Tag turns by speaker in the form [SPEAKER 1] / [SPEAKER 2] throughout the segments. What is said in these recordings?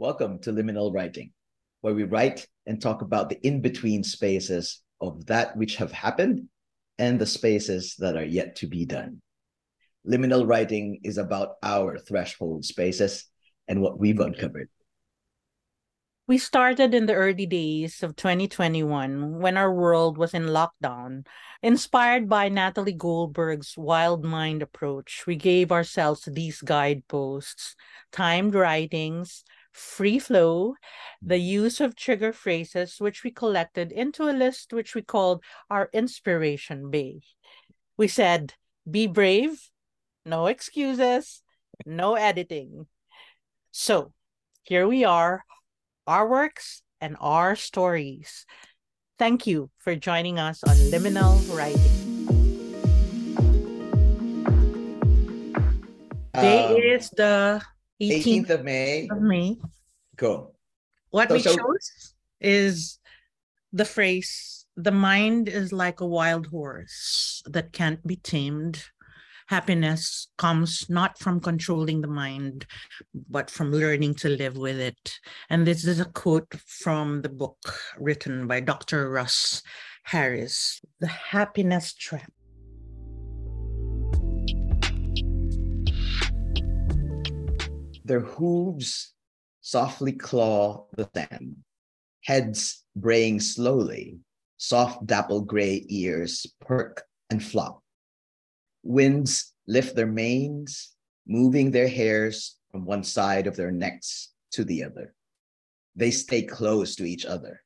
[SPEAKER 1] Welcome to Liminal Writing, where we write and talk about the in between spaces of that which have happened and the spaces that are yet to be done. Liminal writing is about our threshold spaces and what we've uncovered.
[SPEAKER 2] We started in the early days of 2021 when our world was in lockdown. Inspired by Natalie Goldberg's wild mind approach, we gave ourselves these guideposts timed writings, free flow, the use of trigger phrases, which we collected into a list which we called our inspiration bay. We said, be brave, no excuses, no editing. So here we are our works, and our stories. Thank you for joining us on Liminal Writing. Today um, is the 18th,
[SPEAKER 1] 18th, of May.
[SPEAKER 2] Of May.
[SPEAKER 1] Cool.
[SPEAKER 2] What so, we so... chose is the phrase the mind is like a wild horse that can't be tamed happiness comes not from controlling the mind, but from learning to live with it. And this is a quote from the book written by Dr. Russ Harris The Happiness Trap.
[SPEAKER 1] Their hooves softly claw the sand, heads braying slowly, soft dapple gray ears perk and flop Winds lift their manes, moving their hairs from one side of their necks to the other. They stay close to each other.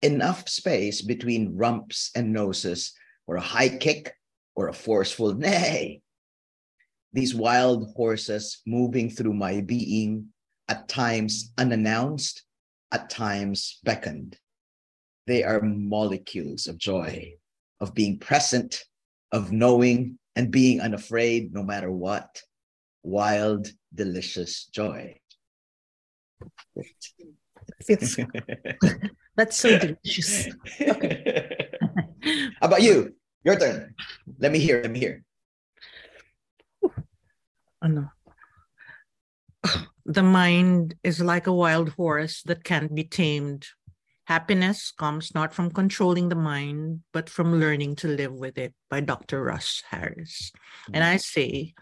[SPEAKER 1] Enough space between rumps and noses for a high kick or a forceful neigh. These wild horses moving through my being, at times unannounced, at times beckoned. They are molecules of joy, of being present, of knowing and being unafraid no matter what. Wild, delicious joy.
[SPEAKER 2] That's so delicious. Okay.
[SPEAKER 1] How about you? Your turn. Let me hear. Let me hear.
[SPEAKER 2] Oh, no. The mind is like a wild horse that can't be tamed Happiness comes not from controlling the mind, but from learning to live with it by Dr. Russ Harris. Mm-hmm. And I say,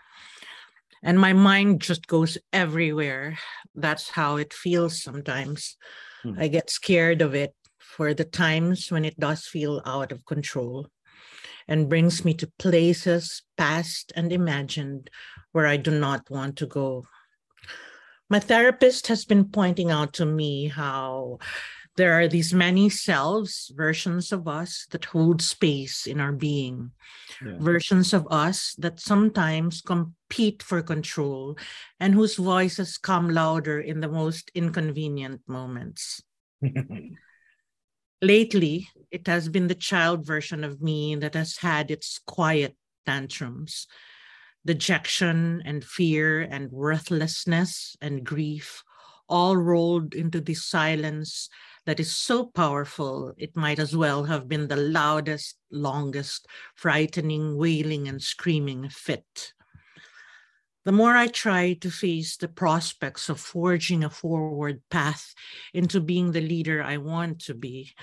[SPEAKER 2] and my mind just goes everywhere. That's how it feels sometimes. Mm-hmm. I get scared of it for the times when it does feel out of control and brings me to places past and imagined where I do not want to go. My therapist has been pointing out to me how there are these many selves, versions of us that hold space in our being, yeah. versions of us that sometimes compete for control and whose voices come louder in the most inconvenient moments. Lately, it has been the child version of me that has had its quiet tantrums, dejection and fear and worthlessness and grief all rolled into the silence that is so powerful, it might as well have been the loudest, longest, frightening, wailing, and screaming fit. The more I try to face the prospects of forging a forward path into being the leader I want to be,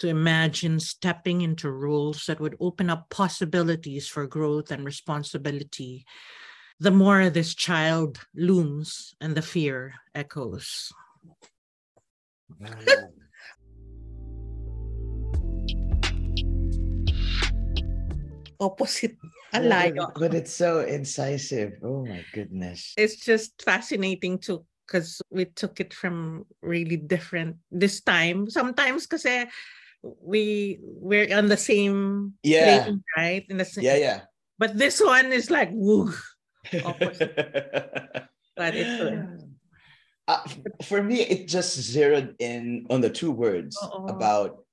[SPEAKER 2] to imagine stepping into roles that would open up possibilities for growth and responsibility, the more this child looms and the fear echoes. Opposite
[SPEAKER 1] alayo. But, but it's so incisive. Oh my goodness.
[SPEAKER 2] It's just fascinating to because we took it from really different this time. Sometimes because we we're on the same
[SPEAKER 1] yeah
[SPEAKER 2] plane, right? In the same,
[SPEAKER 1] yeah, yeah.
[SPEAKER 2] But this one is like woo. but it's
[SPEAKER 1] uh, for me, it just zeroed in on the two words Uh-oh. about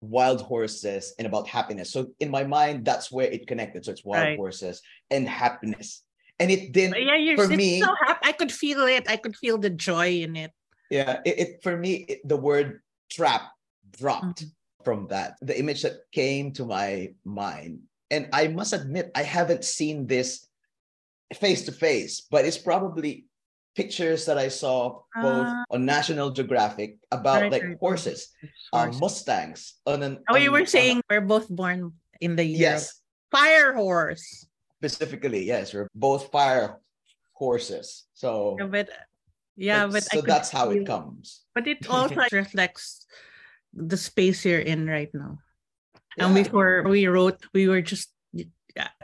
[SPEAKER 1] wild horses and about happiness. So in my mind, that's where it connected. So it's wild right. horses and happiness. And it didn't
[SPEAKER 2] yeah, you're for me. So happy. I could feel it. I could feel the joy in it.
[SPEAKER 1] Yeah, it, it for me, it, the word trap dropped mm-hmm. from that. The image that came to my mind. And I must admit, I haven't seen this face to face, but it's probably pictures that I saw both
[SPEAKER 2] Ah.
[SPEAKER 1] on National Geographic about
[SPEAKER 2] Right,
[SPEAKER 1] like
[SPEAKER 2] right, right.
[SPEAKER 1] horses, um, Mustangs. On an,
[SPEAKER 2] Oh, you were
[SPEAKER 1] on-
[SPEAKER 2] saying we're both born in the year
[SPEAKER 1] yes,
[SPEAKER 2] fire horse.
[SPEAKER 1] specifically, yes, we're both fire horses. So,
[SPEAKER 2] Yeah, but yeah,
[SPEAKER 1] but-
[SPEAKER 2] I
[SPEAKER 1] so
[SPEAKER 2] could
[SPEAKER 1] that's how it comes.
[SPEAKER 2] But it also reflects the space you're in right now. And
[SPEAKER 1] Yeah.
[SPEAKER 2] before we wrote, we were just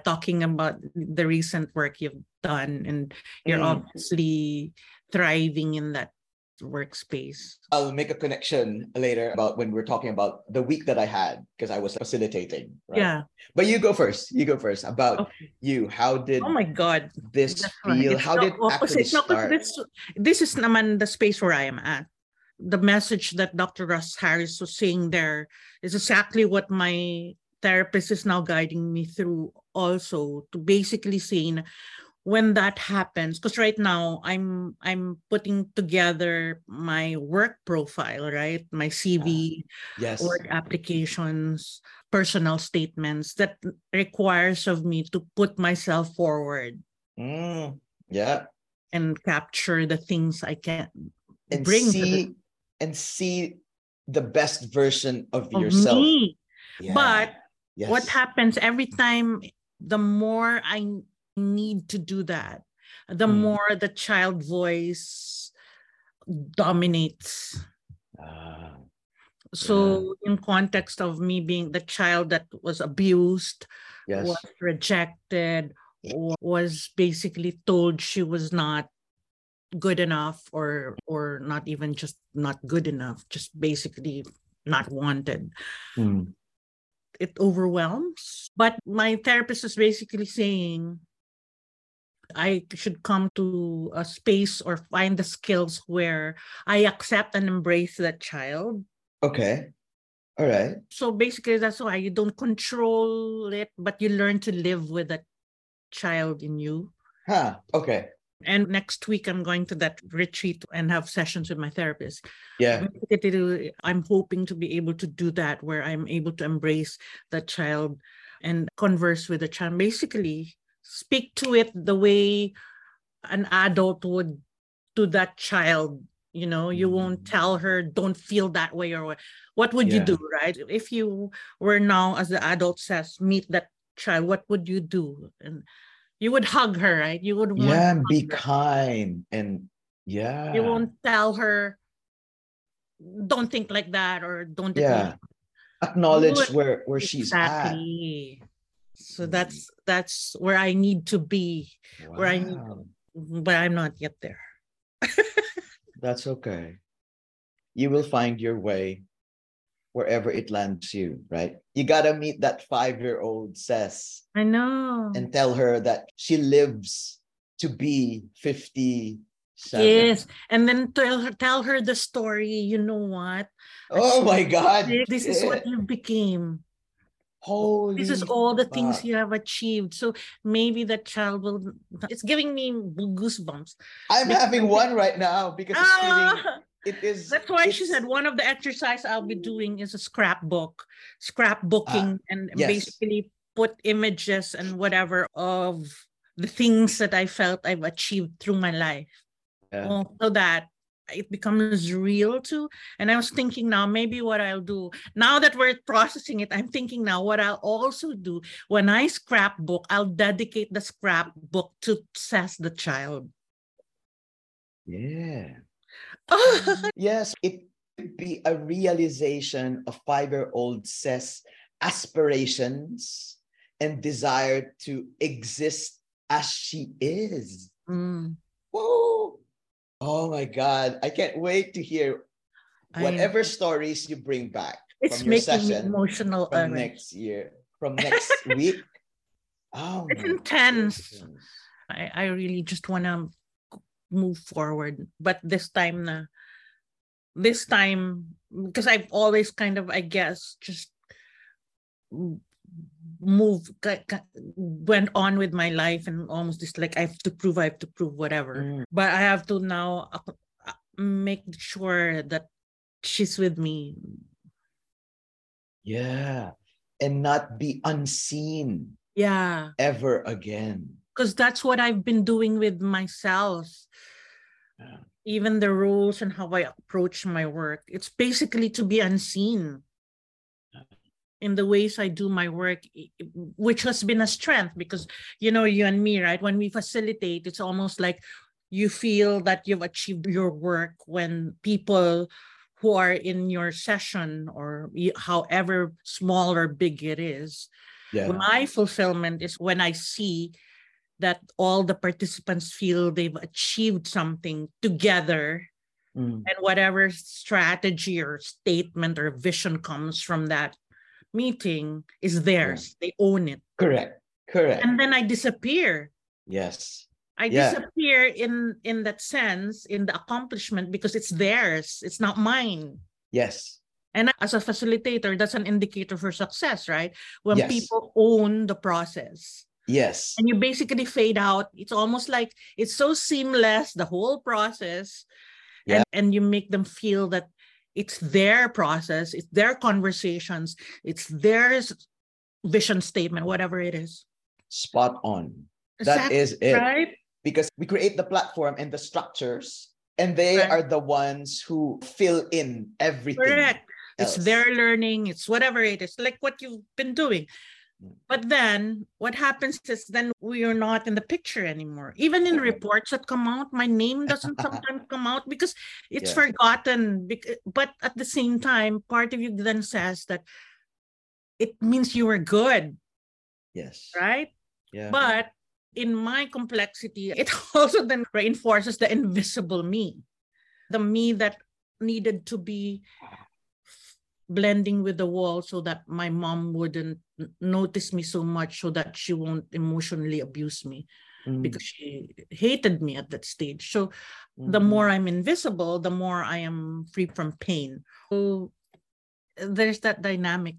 [SPEAKER 2] talking about the recent work you've done, and you're
[SPEAKER 1] Mm.
[SPEAKER 2] obviously thriving in that workspace.
[SPEAKER 1] I'll make a connection later about when we're talking about the week that I had because I was facilitating. Right?
[SPEAKER 2] Yeah.
[SPEAKER 1] But you go first. You go first. About
[SPEAKER 2] Okay.
[SPEAKER 1] you. How did
[SPEAKER 2] Oh my God.
[SPEAKER 1] this feel? How did
[SPEAKER 2] opposite. No, 'cause
[SPEAKER 1] start?
[SPEAKER 2] this, this is naman the space where I am at. The message that Dr. Russ Harris was saying there is exactly what my therapist is now guiding me through also to basically saying when that happens because right now i'm i'm putting together my work profile right my cv
[SPEAKER 1] yes.
[SPEAKER 2] work applications personal statements that requires of me to put myself forward
[SPEAKER 1] Mm, yeah.
[SPEAKER 2] and capture the things I can
[SPEAKER 1] And
[SPEAKER 2] bring to the-
[SPEAKER 1] see and see the best version of
[SPEAKER 2] of
[SPEAKER 1] yourself. Yeah.
[SPEAKER 2] But
[SPEAKER 1] yes.
[SPEAKER 2] what happens every time, the more I need to do that, the
[SPEAKER 1] Mm.
[SPEAKER 2] more the child voice dominates.
[SPEAKER 1] Ah,
[SPEAKER 2] So, in context of me being the child that was abused,
[SPEAKER 1] yes.
[SPEAKER 2] was rejected, or was basically told she was not good enough or or not even just not good enough just basically not wanted
[SPEAKER 1] Mm,
[SPEAKER 2] it overwhelms but my therapist is basically saying i should come to a space or find the skills where i accept and embrace that child
[SPEAKER 1] Okay. All right.
[SPEAKER 2] so basically that's why you don't control it but you learn to live with that child in you
[SPEAKER 1] Huh. Okay.
[SPEAKER 2] And next week i'm going to that retreat and have sessions with my therapist.
[SPEAKER 1] Yeah.
[SPEAKER 2] I'm hoping to be able to do that where i'm able to embrace the child and converse with the child basically speak to it the way an adult would to that child. You know you won't
[SPEAKER 1] Mm.
[SPEAKER 2] tell her don't feel that way or what. What would you do right? If you were now as the adult says meet that child what would you do? And you would hug her right you would want
[SPEAKER 1] Yeah. Be
[SPEAKER 2] her.
[SPEAKER 1] kind and yeah.
[SPEAKER 2] you won't tell her don't think like that or don't do
[SPEAKER 1] Yeah. Acknowledge
[SPEAKER 2] would-
[SPEAKER 1] where where she's at.
[SPEAKER 2] exactly so
[SPEAKER 1] Mm.
[SPEAKER 2] that's that's where i need to be where I need-
[SPEAKER 1] Wow.
[SPEAKER 2] but i'm not yet there
[SPEAKER 1] That's okay. You will find your way wherever it lands you, right? You gotta meet that five-year-old Ces
[SPEAKER 2] i know
[SPEAKER 1] and tell her that she lives to be 57.
[SPEAKER 2] yes and then tell her tell her the story you know what
[SPEAKER 1] Oh my God.
[SPEAKER 2] this is what you became
[SPEAKER 1] Holy
[SPEAKER 2] this is all the things you have achieved so maybe the child will it's giving me goosebumps
[SPEAKER 1] I'm having one right now because it's feeling
[SPEAKER 2] Ah!
[SPEAKER 1] It is
[SPEAKER 2] That's why she said one of the exercise I'll be doing is a scrapbook, scrapbooking, ah, and
[SPEAKER 1] yes.
[SPEAKER 2] basically put images and whatever of the things that I felt I've achieved through my life,
[SPEAKER 1] Yeah.
[SPEAKER 2] So that it becomes real too. And I was thinking now, maybe what I'll do now that we're processing it, I'm thinking now what I'll also do when I scrapbook, I'll dedicate the scrapbook to Ces the child.
[SPEAKER 1] yeah. Yes, it could be a realization of five-year-old Ces aspirations and desire to exist as she is.
[SPEAKER 2] Mm,
[SPEAKER 1] Whoa! Oh my God. I can't wait to hear
[SPEAKER 2] I-
[SPEAKER 1] whatever stories you bring back
[SPEAKER 2] it's
[SPEAKER 1] from your
[SPEAKER 2] making me emotional.
[SPEAKER 1] from next year, from next week. Oh,
[SPEAKER 2] It's intense. I, I really just want to move forward. But this time na, this time, because I've always kind of, I guess, just move, went on with my life and almost just like, I have to prove, I have to prove whatever.
[SPEAKER 1] Mm.
[SPEAKER 2] But I have to now uh, make sure that she's with me.
[SPEAKER 1] Yeah. And not be unseen
[SPEAKER 2] Yeah.
[SPEAKER 1] ever again.
[SPEAKER 2] Because that's what I've been doing with myself.
[SPEAKER 1] Yeah.
[SPEAKER 2] even the rules and how I approach my work. It's basically to be unseen in the ways I do my work, which has been a strength because, you know, you and me, right? When we facilitate, it's almost like you feel that you've achieved your work when people who are in your session or however small or big it is,
[SPEAKER 1] Yeah.
[SPEAKER 2] my fulfillment is when I see that all the participants feel they've achieved something together
[SPEAKER 1] Mm.
[SPEAKER 2] and whatever strategy or statement or vision comes from that meeting is theirs they own it
[SPEAKER 1] Correct. Correct.
[SPEAKER 2] and then i disappear
[SPEAKER 1] yes.
[SPEAKER 2] i
[SPEAKER 1] Yeah.
[SPEAKER 2] disappear in in that sense in the accomplishment because it's theirs it's not mine
[SPEAKER 1] Yes.
[SPEAKER 2] and as a facilitator that's an indicator for success right when
[SPEAKER 1] Yes.
[SPEAKER 2] people own the process
[SPEAKER 1] Yes.
[SPEAKER 2] and you basically fade out it's almost like it's so seamless the whole process and, and you make them feel that it's their process it's their conversations it's their vision statement whatever it is
[SPEAKER 1] Spot on. That
[SPEAKER 2] Exactly,
[SPEAKER 1] is it.
[SPEAKER 2] right
[SPEAKER 1] Because we create the platform and the structures, and they
[SPEAKER 2] Right.
[SPEAKER 1] are the ones who fill in everything.
[SPEAKER 2] correct it's their learning it's whatever it is like what you've been doing. But then what happens is then we are not in the picture anymore even in reports that come out my name doesn't sometimes come out because it's
[SPEAKER 1] Yeah.
[SPEAKER 2] forgotten but at the same time part of you then says that it means you were good
[SPEAKER 1] Yes.
[SPEAKER 2] right
[SPEAKER 1] Yeah.
[SPEAKER 2] but in my complexity it also then reinforces the invisible me the me that needed to be blending with the wall so that my mom wouldn't notice me so much so that she won't emotionally abuse me
[SPEAKER 1] Mm,
[SPEAKER 2] because she hated me at that stage. So the
[SPEAKER 1] mhm.
[SPEAKER 2] more i'm invisible the more i am free from pain. So there's that dynamic.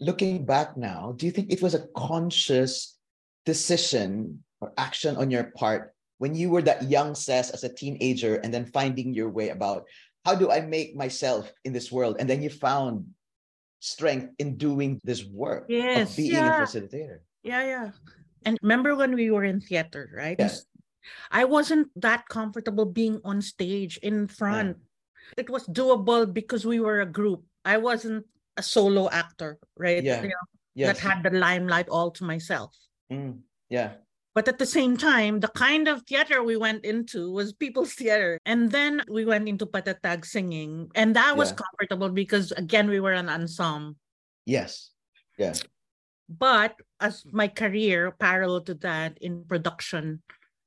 [SPEAKER 1] Looking back now, do you think it was a conscious decision or action on your part when you were that young Ces as a teenager and then finding your way about how do I make myself in this world? And then you found strength in doing this work
[SPEAKER 2] Yes,
[SPEAKER 1] of being
[SPEAKER 2] yeah.
[SPEAKER 1] a facilitator.
[SPEAKER 2] Yeah, yeah. And remember when we were in theater, right?
[SPEAKER 1] Yeah.
[SPEAKER 2] Yes. I wasn't that comfortable being on stage in front. It was doable because we were a group. I wasn't a solo actor, right?
[SPEAKER 1] Yeah.
[SPEAKER 2] You know,
[SPEAKER 1] Yes.
[SPEAKER 2] That had the limelight all to myself.
[SPEAKER 1] Mm, yeah.
[SPEAKER 2] But at the same time, the kind of theater we went into was people's theater. And then we went into patatag singing. And that was
[SPEAKER 1] Yeah.
[SPEAKER 2] comfortable because, again, we were an ensemble.
[SPEAKER 1] Yes. Yeah.
[SPEAKER 2] but as my career parallel to that in production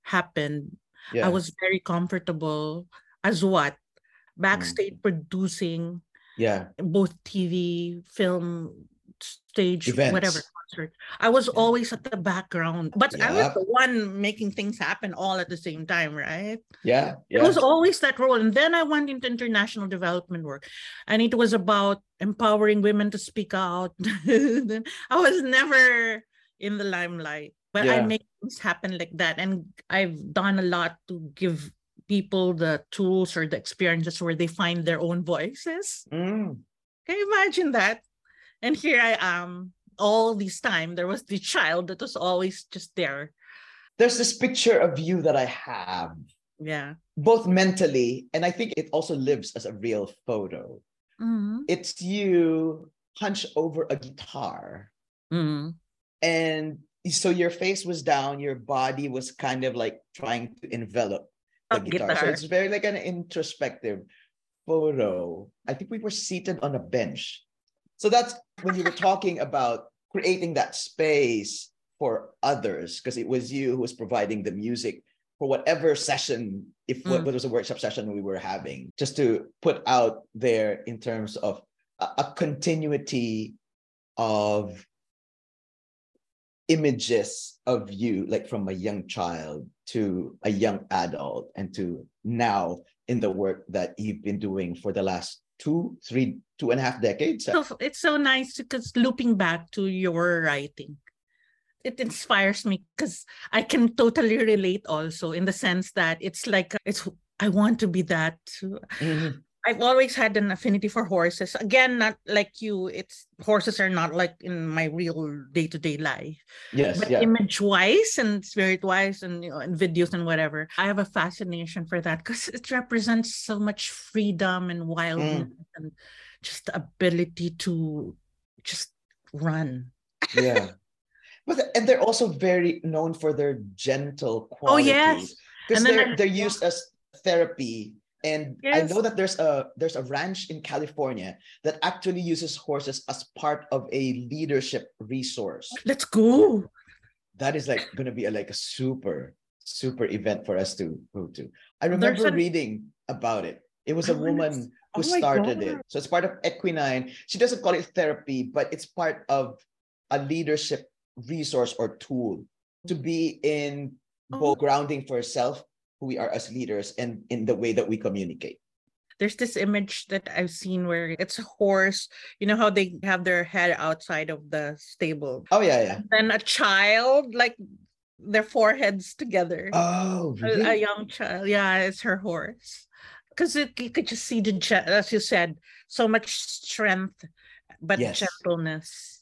[SPEAKER 2] happened
[SPEAKER 1] Yeah.
[SPEAKER 2] i was very comfortable as what
[SPEAKER 1] Mm.
[SPEAKER 2] backstage producing
[SPEAKER 1] yeah.
[SPEAKER 2] both tv film stage whatever concert i was always at the background but i was the one making things happen all at the same time right
[SPEAKER 1] Yeah.
[SPEAKER 2] it was always that role. And then I went into international development work. And it was about empowering women to speak out. I was never in the limelight, but I make things happen like that. And I've done a lot to give people the tools or the experiences where they find their own voices.
[SPEAKER 1] Mm,
[SPEAKER 2] Can you imagine that? And here I am all this time. There was the child that was always just there.
[SPEAKER 1] there's this picture of you that I have,
[SPEAKER 2] Yeah.
[SPEAKER 1] both mentally, and I think it also lives as a real photo.
[SPEAKER 2] Mhm.
[SPEAKER 1] It's you hunched over a guitar,
[SPEAKER 2] Mhm.
[SPEAKER 1] and so your face was down, your body was kind of like trying to envelop the
[SPEAKER 2] A
[SPEAKER 1] guitar. So it's very like an introspective photo. I think we were seated on a bench. So that's when you were talking about creating that space for others, because it was you who was providing the music for whatever session, if what
[SPEAKER 2] Mm.
[SPEAKER 1] what was a workshop session we were having, just to put out there in terms of a, a continuity of images of you, like from a young child to a young adult, and to now in the work that you've been doing for the last two, three, two and a half decades.
[SPEAKER 2] so it's so nice because looping back to your writing it inspires me because i can totally relate also in the sense that it's like it's i want to be that too. I've always had an affinity for horses. Again, not like you. It's horses are not like in my real day to day life.
[SPEAKER 1] Yes,
[SPEAKER 2] but
[SPEAKER 1] yeah.
[SPEAKER 2] image wise and spirit wise and you know and videos and whatever i have a fascination for that because it represents so much freedom and wildness
[SPEAKER 1] Mm.
[SPEAKER 2] and just the ability to just run
[SPEAKER 1] yeah. But and they're also very known for their gentle
[SPEAKER 2] Oh,
[SPEAKER 1] qualities.
[SPEAKER 2] yes.
[SPEAKER 1] Because they're
[SPEAKER 2] I-
[SPEAKER 1] they're used as therapy. And I know that there's a there's a ranch in California that actually uses horses as part of a leadership resource.
[SPEAKER 2] let's go
[SPEAKER 1] That is like gonna be a, like a super super event for us to go to. I remember reading about it. It was a
[SPEAKER 2] wanna
[SPEAKER 1] woman who
[SPEAKER 2] oh
[SPEAKER 1] started
[SPEAKER 2] God.
[SPEAKER 1] it. So it's part of Equinine. She doesn't call it therapy, but it's part of a leadership resource or tool to be in both
[SPEAKER 2] Oh.
[SPEAKER 1] grounding for self, who we are as leaders, and in the way that we communicate.
[SPEAKER 2] there's this image that i've seen where it's a horse you know how they have their head outside of the stable
[SPEAKER 1] Oh yeah, yeah.
[SPEAKER 2] then a child like their foreheads together
[SPEAKER 1] Oh,
[SPEAKER 2] a, a young child. Yeah, it's her horse. Because you could just see the, as you said, so much strength, but
[SPEAKER 1] Yes.
[SPEAKER 2] gentleness.